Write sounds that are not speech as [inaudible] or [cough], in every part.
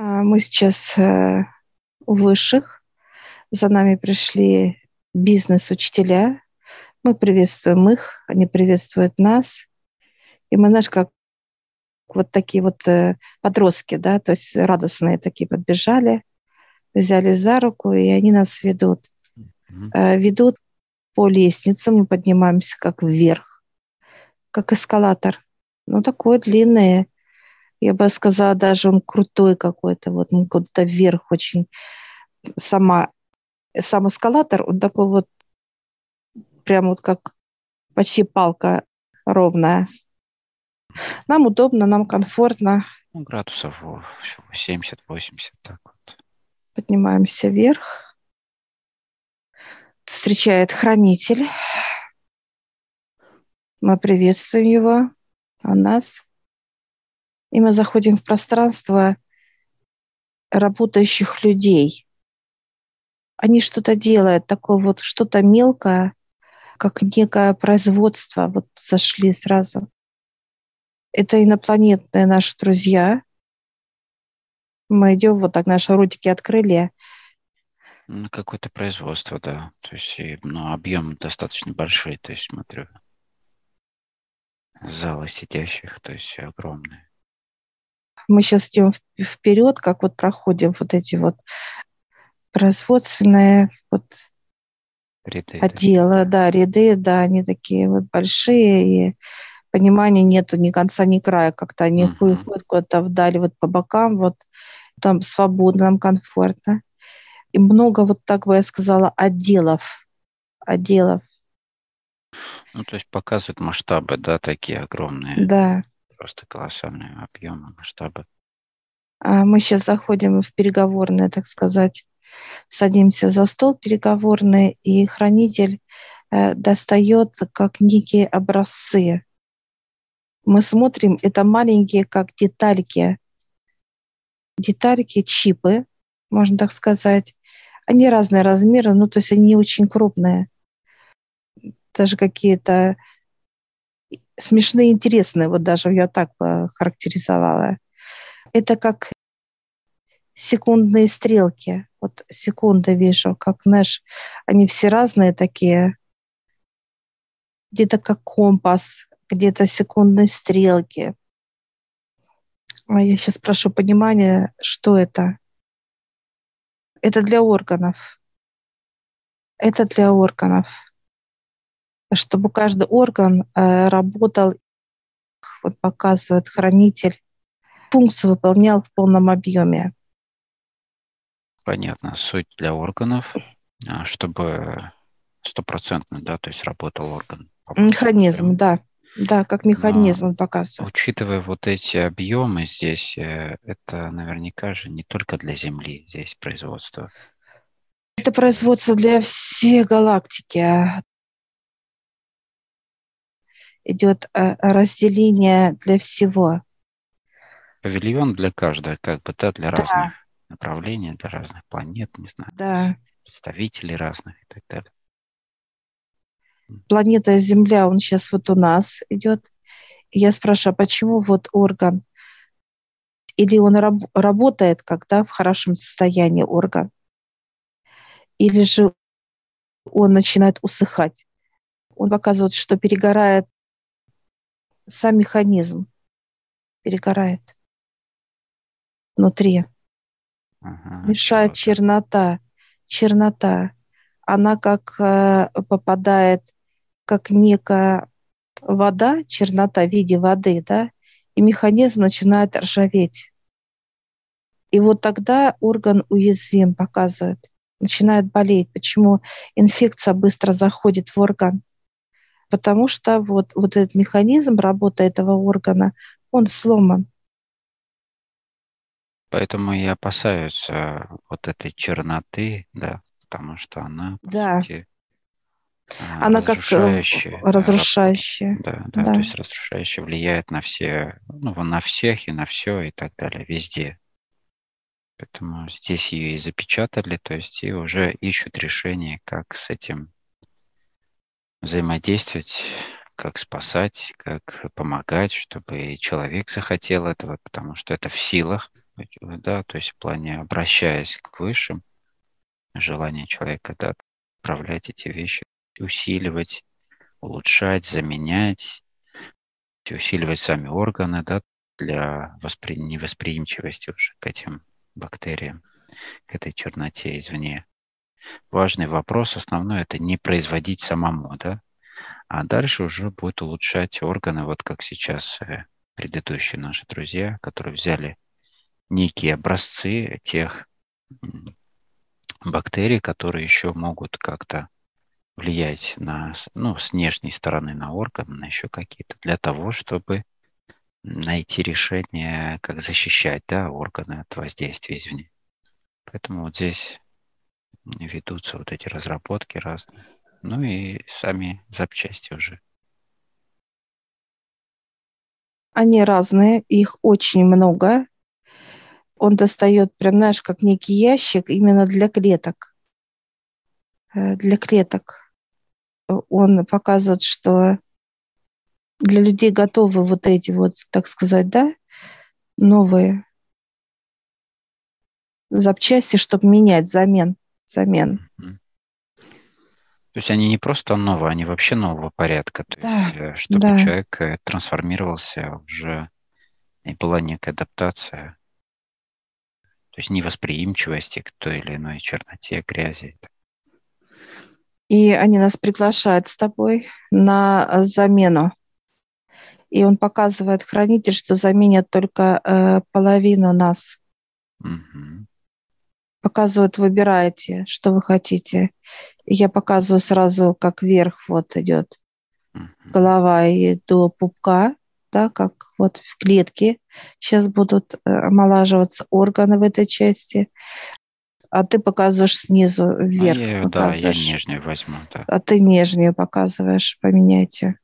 А, мы сейчас э, у высших. За нами пришли бизнес-учителя. Мы приветствуем их, они приветствуют нас. И мы, знаешь, как вот такие вот э, подростки, да, то есть радостные такие подбежали, взяли за руку, и они нас ведут. Mm-hmm. Ведут по лестнице, мы поднимаемся как вверх, как эскалатор. Ну, такой длинный. Я бы сказала, даже он крутой какой-то. Вот мы куда-то вверх очень. Сама, сам эскалатор, он такой вот, прям вот как почти палка ровная. Нам удобно, нам комфортно. Ну, градусов 70-80, так вот. Поднимаемся вверх. Встречает хранитель. Мы приветствуем его, а нас. И мы заходим в пространство работающих людей. Они что-то делают, такое вот что-то мелкое, как некое производство. Вот зашли сразу. Это инопланетные наши друзья. Мы идем, вот так наши ротики открыли. Ну, какое-то производство, да. То есть, ну, объем достаточно большой, то есть, смотрю. Залы сидящих, то есть, огромные. Мы сейчас идем вперед, как вот проходим вот эти вот производственные вот ряды, отделы, да. да, ряды, да, они такие вот большие, и понимания нету ни конца, ни края, как-то они uh-huh. уходят куда-то вдали, вот по бокам, вот там свободно, нам комфортно. И много, вот так бы я сказала, отделов, отделов. Ну, то есть показывают масштабы, да, такие огромные. Да. Просто колоссальные объемы, масштабы. А мы сейчас заходим в переговорные, так сказать, садимся за стол переговорный, и хранитель э, достает как некие образцы мы смотрим, это маленькие как детальки, детальки, чипы, можно так сказать. Они разные размеры, ну, то есть они не очень крупные. Даже какие-то смешные, интересные, вот даже я так характеризовала. Это как секундные стрелки. Вот секунды вижу, как, знаешь, они все разные такие. Где-то как компас, где-то секундной стрелки. А я сейчас прошу понимания, что это. Это для органов. Это для органов. Чтобы каждый орган э, работал, вот показывает хранитель, функцию выполнял в полном объеме. Понятно. Суть для органов, а, чтобы стопроцентно, да, то есть работал орган. Механизм, да. Да, как механизм он показывает. Учитывая вот эти объемы здесь, э, это наверняка же не только для Земли здесь производство. Это производство для всей галактики. Идет э, разделение для всего. Павильон для каждого, как бы, да, для да. разных направлений, для разных планет, не знаю. Да. Представителей разных и так далее планета Земля, он сейчас вот у нас идет. И я спрашиваю, а почему вот орган? Или он раб- работает, когда в хорошем состоянии орган? Или же он начинает усыхать? Он показывает, что перегорает сам механизм. Перегорает внутри. Ага, Мешает чернота. Чернота. Она как э, попадает как некая вода, чернота в виде воды, да, и механизм начинает ржаветь. И вот тогда орган уязвим, показывает, начинает болеть. Почему инфекция быстро заходит в орган? Потому что вот, вот этот механизм работы этого органа, он сломан. Поэтому и опасаются вот этой черноты, да, потому что она, да. сути, она как э, разрушающая. Да, да, да, то есть разрушающая влияет на все, ну, на всех и на все и так далее, везде. Поэтому здесь ее и запечатали, то есть и уже ищут решение, как с этим взаимодействовать, как спасать, как помогать, чтобы человек захотел этого, потому что это в силах да, то есть в плане обращаясь к высшим, желание человека, да, управлять эти вещи, усиливать, улучшать, заменять, усиливать сами органы, да, для воспри... невосприимчивости уже к этим бактериям, к этой черноте извне. Важный вопрос основной – это не производить самому, да, а дальше уже будет улучшать органы, вот как сейчас э, предыдущие наши друзья, которые взяли некие образцы тех бактерий, которые еще могут как-то влиять на, ну, с внешней стороны на органы, на еще какие-то, для того, чтобы найти решение, как защищать да, органы от воздействия извне. Поэтому вот здесь ведутся вот эти разработки разные. Ну и сами запчасти уже. Они разные, их очень много. Он достает, прям, знаешь, как некий ящик именно для клеток. Э, для клеток. Он показывает, что для людей готовы вот эти вот, так сказать, да, новые запчасти, чтобы менять замен, замен. То есть они не просто новые, они вообще нового порядка. То да, есть, э, чтобы да. человек э, трансформировался уже и была некая адаптация. То есть невосприимчивости к той или иной черноте, грязи. И они нас приглашают с тобой на замену и он показывает хранитель, что заменят только э, половину нас. Угу. Показывают, выбираете, что вы хотите. И я показываю сразу, как вверх вот идет голова и до пупка, да, как вот в клетке. Сейчас будут э, омолаживаться органы в этой части. А ты показываешь снизу вверх. А я, да, я нижнюю возьму. Да. А ты нижнюю показываешь, поменяйте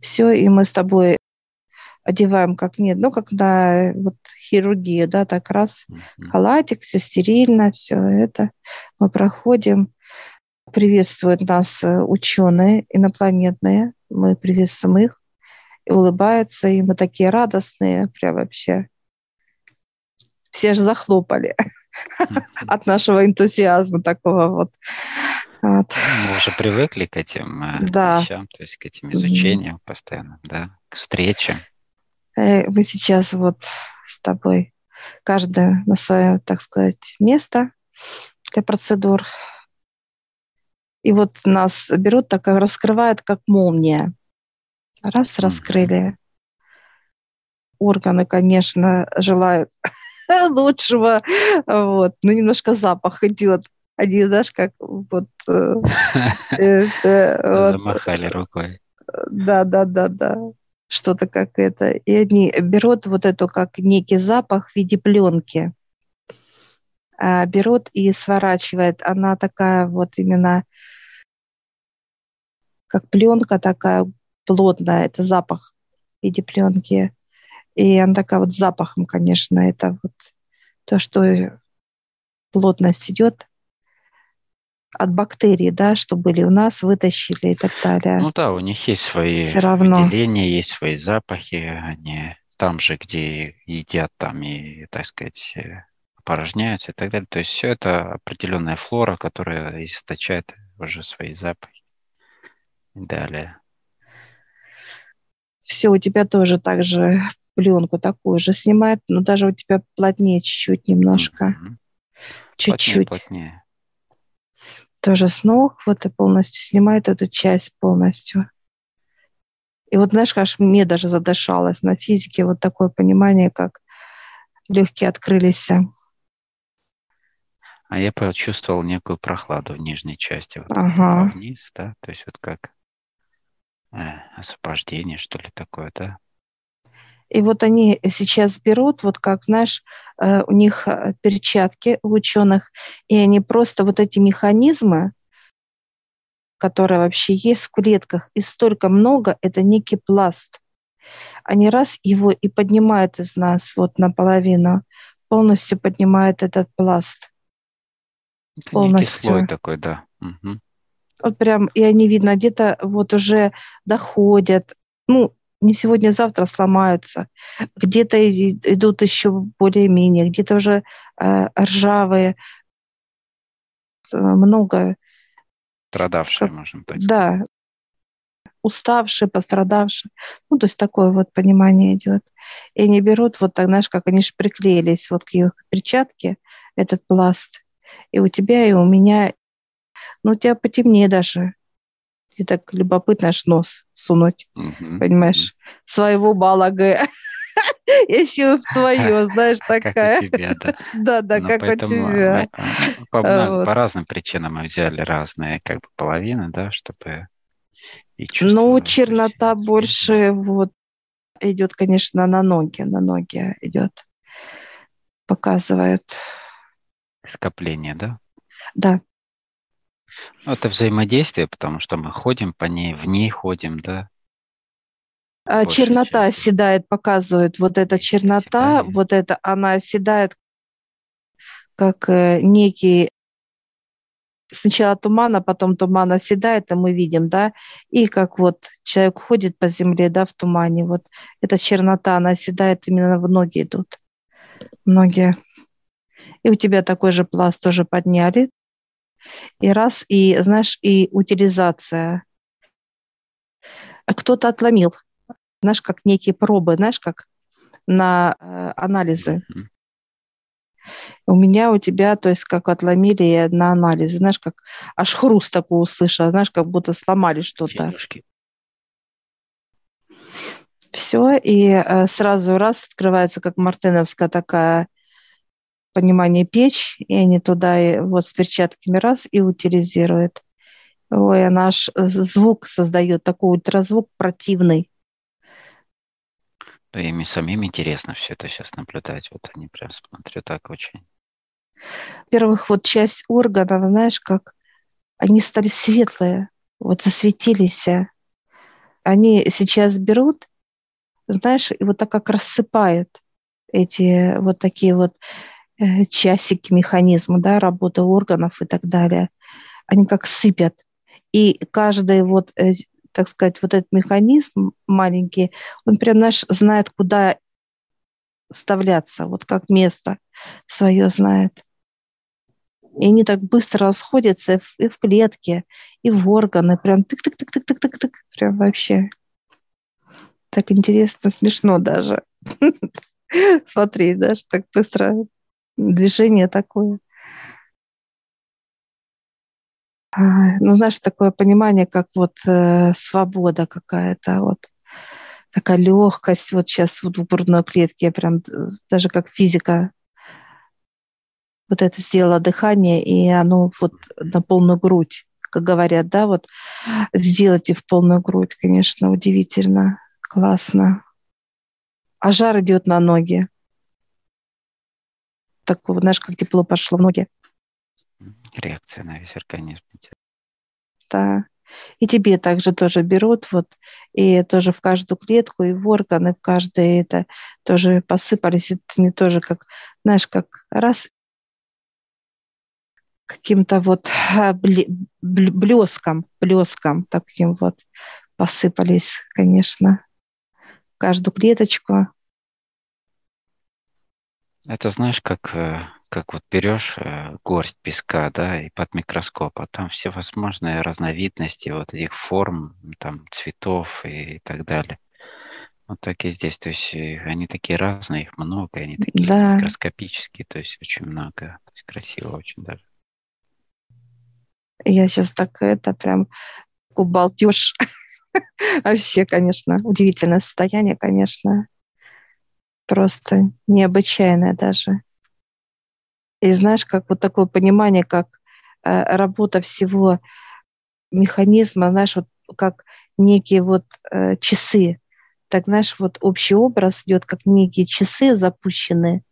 все, и мы с тобой одеваем как нет, ну, как на вот, хирургию, да, так раз, халатик, все стерильно, все это. Мы проходим, приветствуют нас э, ученые инопланетные, мы приветствуем их, и улыбаются, и мы такие радостные, прям вообще. Все же захлопали от нашего энтузиазма такого вот. Вот. Ну, мы уже привыкли к этим э, да. вещам, то есть к этим изучениям mm-hmm. постоянно, да, к встречам. Э, мы сейчас вот с тобой каждый на свое, так сказать, место для процедур. И вот нас берут, так раскрывают, как молния. Раз, раскрыли. Органы, конечно, желают [laughs] лучшего. Вот. Ну, немножко запах идет они, знаешь, как вот... Э, [laughs] Замахали рукой. Да, да, да, да. Что-то как это. И они берут вот эту как некий запах в виде пленки. А, берут и сворачивает. Она такая вот именно как пленка такая плотная. Это запах в виде пленки. И она такая вот запахом, конечно, это вот то, что плотность идет, от бактерий, да, что были у нас, вытащили и так далее. Ну да, у них есть свои Все равно. выделения, есть свои запахи, они там же, где едят, там и, так сказать, э, порожняются и так далее. То есть все это определенная флора, которая источает уже свои запахи. далее. Все, у тебя тоже так же пленку такую же снимает, но даже у тебя плотнее чуть-чуть немножко. Mm-hmm. Чуть-чуть. Плотнее, плотнее тоже с ног вот и полностью снимает эту часть полностью. И вот, знаешь, аж мне даже задышалось на физике вот такое понимание, как легкие открылись. А я почувствовал некую прохладу в нижней части, вот ага. вниз, да, то есть вот как э, освобождение, что ли, такое, да? И вот они сейчас берут, вот как, знаешь, э, у них э, перчатки у ученых, и они просто вот эти механизмы, которые вообще есть в клетках, и столько много, это некий пласт. Они раз его и поднимают из нас вот наполовину, полностью поднимают этот пласт. Это полностью. слой такой, да. Угу. Вот прям, и они, видно, где-то вот уже доходят, ну, не сегодня-завтра сломаются. Где-то идут еще более-менее, где-то уже э, ржавые. Много. Страдавшие, как, можем так сказать. Да, уставшие, пострадавшие. Ну, то есть такое вот понимание идет. И они берут вот так, знаешь, как они же приклеились вот к их перчатке, этот пласт. И у тебя, и у меня, ну, у тебя потемнее даже. И так любопытно аж нос сунуть, mm-hmm. понимаешь, своего балага. [laughs] Еще в твое, [laughs] знаешь, такая. Как у тебя, да. Да, да, ну, как у тебя. По, по разным причинам мы взяли разные как бы половины, да, чтобы ну, чернота больше вот идет, конечно, на ноги, на ноги идет, показывает. Скопление, да? Да. Ну, это взаимодействие, потому что мы ходим по ней, в ней ходим, да? А, чернота части. оседает, показывает. Вот эта чернота, оседает. вот это, она оседает как э, некий сначала туман, а потом туман оседает, и мы видим, да, и как вот человек ходит по земле, да, в тумане, вот эта чернота, она оседает, именно в ноги идут, многие. И у тебя такой же пласт тоже подняли, и раз, и, знаешь, и утилизация. А кто-то отломил, знаешь, как некие пробы, знаешь, как на э, анализы. Mm-hmm у меня, у тебя, то есть как отломили на анализе, знаешь, как аж хруст такой услышала, знаешь, как будто сломали что-то. Все, и э, сразу раз открывается, как мартыновская такая понимание печь, и они туда и, вот с перчатками раз и утилизируют. Ой, она аж э, звук создает, такой ультразвук противный. Да, им самим интересно все это сейчас наблюдать. Вот они прям смотрю так очень. Во-первых, вот часть органов, знаешь, как они стали светлые, вот засветились. Они сейчас берут, знаешь, и вот так как рассыпают эти вот такие вот часики механизма, да, работы органов и так далее. Они как сыпят. И каждый вот э, так сказать, вот этот механизм маленький, он прям наш знает, куда вставляться, вот как место свое знает. И они так быстро расходятся и в клетке, и в органы, прям тык-тык-тык-тык-тык-тык, прям вообще. Так интересно, смешно даже. [laughs] Смотри, даже так быстро движение такое. А, ну, знаешь, такое понимание, как вот э, свобода какая-то, вот такая легкость. Вот сейчас вот в грудной клетке прям э, даже как физика вот это сделала дыхание, и оно вот на полную грудь, как говорят, да, вот сделайте в полную грудь, конечно, удивительно, классно. А жар идет на ноги. Такого, знаешь, как тепло пошло в ноги. Реакция на весь организм. Да. И тебе также тоже берут, вот, и тоже в каждую клетку, и в органы, в каждое это тоже посыпались. Это не тоже как, знаешь, как раз каким-то вот блеском, блеском таким вот посыпались, конечно, в каждую клеточку. Это знаешь, как э, как вот берешь э, горсть песка, да, и под микроскоп, а там все возможные разновидности вот этих форм, там, цветов и так далее. Вот так и здесь, то есть э, они такие разные, их много, они такие да. микроскопические, то есть очень много, то есть красиво очень даже. Я сейчас так это прям кубалтеж. [laughs] Вообще, конечно, удивительное состояние, конечно. Просто необычайное даже. И знаешь, как вот такое понимание, как э, работа всего механизма, знаешь, вот как некие вот э, часы. Так, знаешь, вот общий образ идет, как некие часы запущены,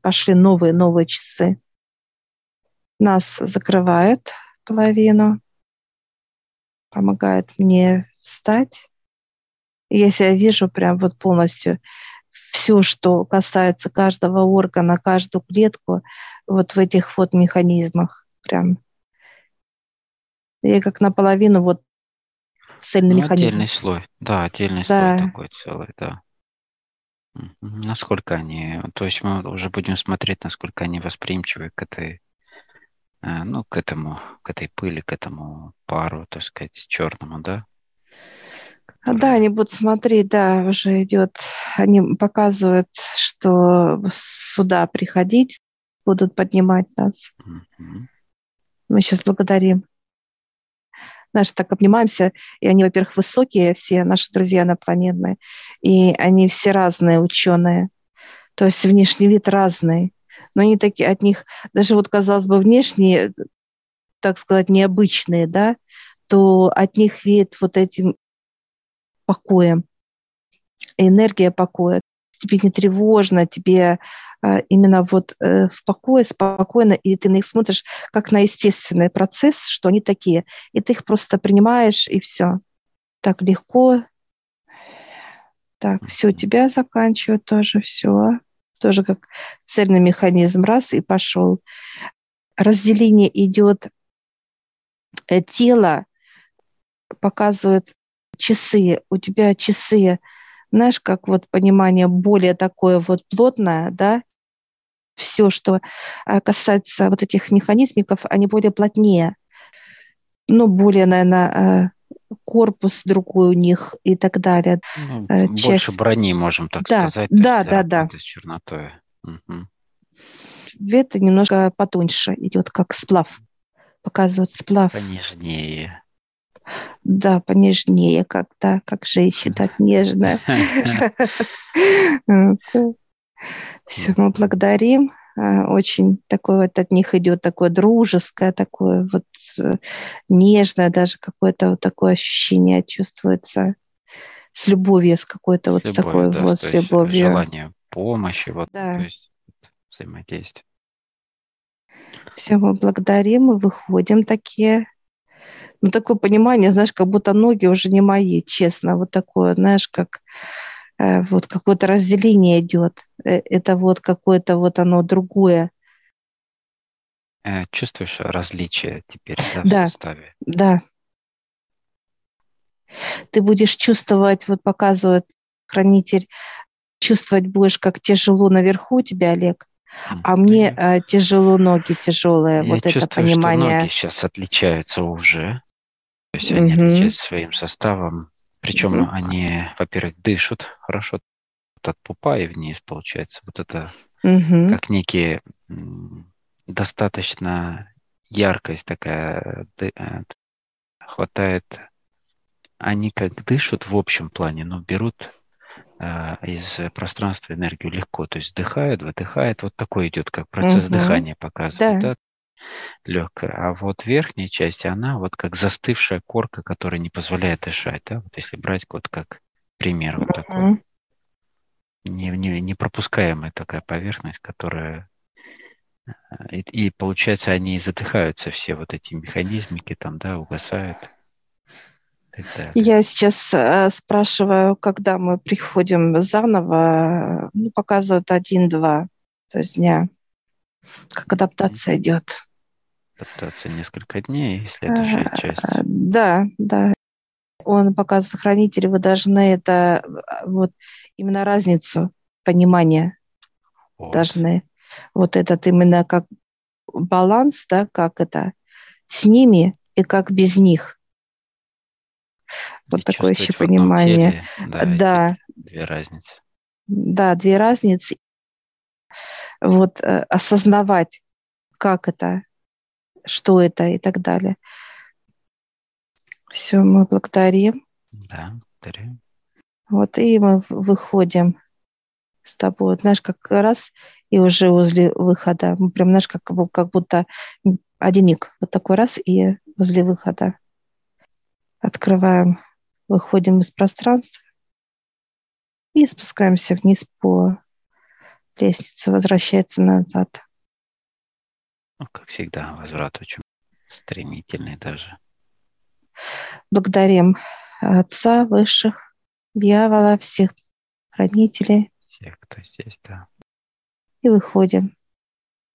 пошли новые, новые часы. Нас закрывает половину, помогает мне встать. Если я вижу прям вот полностью все, что касается каждого органа, каждую клетку, вот в этих вот механизмах прям. Я как наполовину вот цельный ну, механизм. Отдельный слой, да, отдельный да. слой такой целый, да. Насколько они, то есть мы уже будем смотреть, насколько они восприимчивы к этой, э, ну, к этому, к этой пыли, к этому пару, так сказать, черному, да? Который... Да, они будут смотреть, да, уже идет, они показывают, что сюда приходить, будут поднимать нас. Mm-hmm. Мы сейчас благодарим. Наши так обнимаемся, и они, во-первых, высокие, все наши друзья инопланетные, и они все разные ученые. То есть внешний вид разный. Но они такие, от них, даже вот, казалось бы, внешние, так сказать, необычные, да, то от них веет вот этим покоем, энергия покоя. Тебе не тревожно, тебе а, именно вот э, в покое, спокойно, и ты на них смотришь как на естественный процесс, что они такие. И ты их просто принимаешь, и все. Так легко. Так, все, у тебя заканчивают тоже, все. Тоже как цельный механизм. Раз, и пошел. Разделение идет э, тело, показывает часы. У тебя часы знаешь, как вот понимание более такое вот плотное, да, все, что э, касается вот этих механизмиков, они более плотнее, ну, более, наверное, э, корпус другой у них и так далее. Ну, э, Часть... Больше брони, можем так да, сказать. Да, да, да. С чернотой. Угу. Это немножко потоньше идет, как сплав. Показывает сплав. Понежнее. Да, понежнее как-то, как женщина, так нежно. [laughs] Все, мы благодарим. А, очень такое вот от них идет такое дружеское, такое вот э, нежное, даже какое-то вот такое ощущение чувствуется с любовью, с какой-то вот с такой да, вот с любовью. Желание помощи, вот, да. то есть взаимодействие. Все, мы благодарим, мы выходим такие. Ну, такое понимание, знаешь, как будто ноги уже не мои, честно, вот такое, знаешь, как Э, вот какое-то разделение идет. Э, это вот какое-то вот оно другое. Э, чувствуешь различие теперь да, да, в составе? Да. Ты будешь чувствовать, вот показывает хранитель, чувствовать будешь, как тяжело наверху у тебя, Олег, а мне э, тяжело ноги тяжелые, Я вот чувствую, это понимание. Что ноги сейчас отличаются уже, то есть они угу. отличаются своим составом, причем mm-hmm. они, во-первых, дышат хорошо от пупа и вниз, получается. Вот это mm-hmm. как некие достаточно яркость такая э, хватает. Они как дышат в общем плане, но берут э, из пространства энергию легко. То есть вдыхают, выдыхают. Вот такой идет, как процесс угу. дыхания показывает. Да. Да? Легкая, а вот верхняя часть, она вот как застывшая корка, которая не позволяет дышать, да, вот если брать вот как пример вот такой. Не, не, непропускаемая такая поверхность, которая э, и, и получается, они задыхаются все вот эти механизмики там, да, угасают. Я сейчас э, спрашиваю, когда мы приходим заново, ну, показывают один-два, то есть дня, как адаптация идет адаптация несколько дней, следующая часть. Да, да. Он показывает хранитель, вы должны это, вот именно разницу понимания вот. должны. Вот этот именно как баланс, да, как это с ними и как без них. Вот и такое еще понимание. Теле, да. да. Две разницы. Да, две разницы. Вот э, осознавать, как это, что это и так далее. Все, мы благодарим. Да, благодарим. Вот, и мы выходим с тобой, знаешь, как раз и уже возле выхода. Мы прям, знаешь, как, как будто один миг, вот такой раз и возле выхода. Открываем, выходим из пространства и спускаемся вниз по лестнице, возвращается назад. Ну, как всегда, возврат очень стремительный даже. Благодарим Отца Высших, дьявола, всех хранителей. Всех, кто здесь, да. И выходим.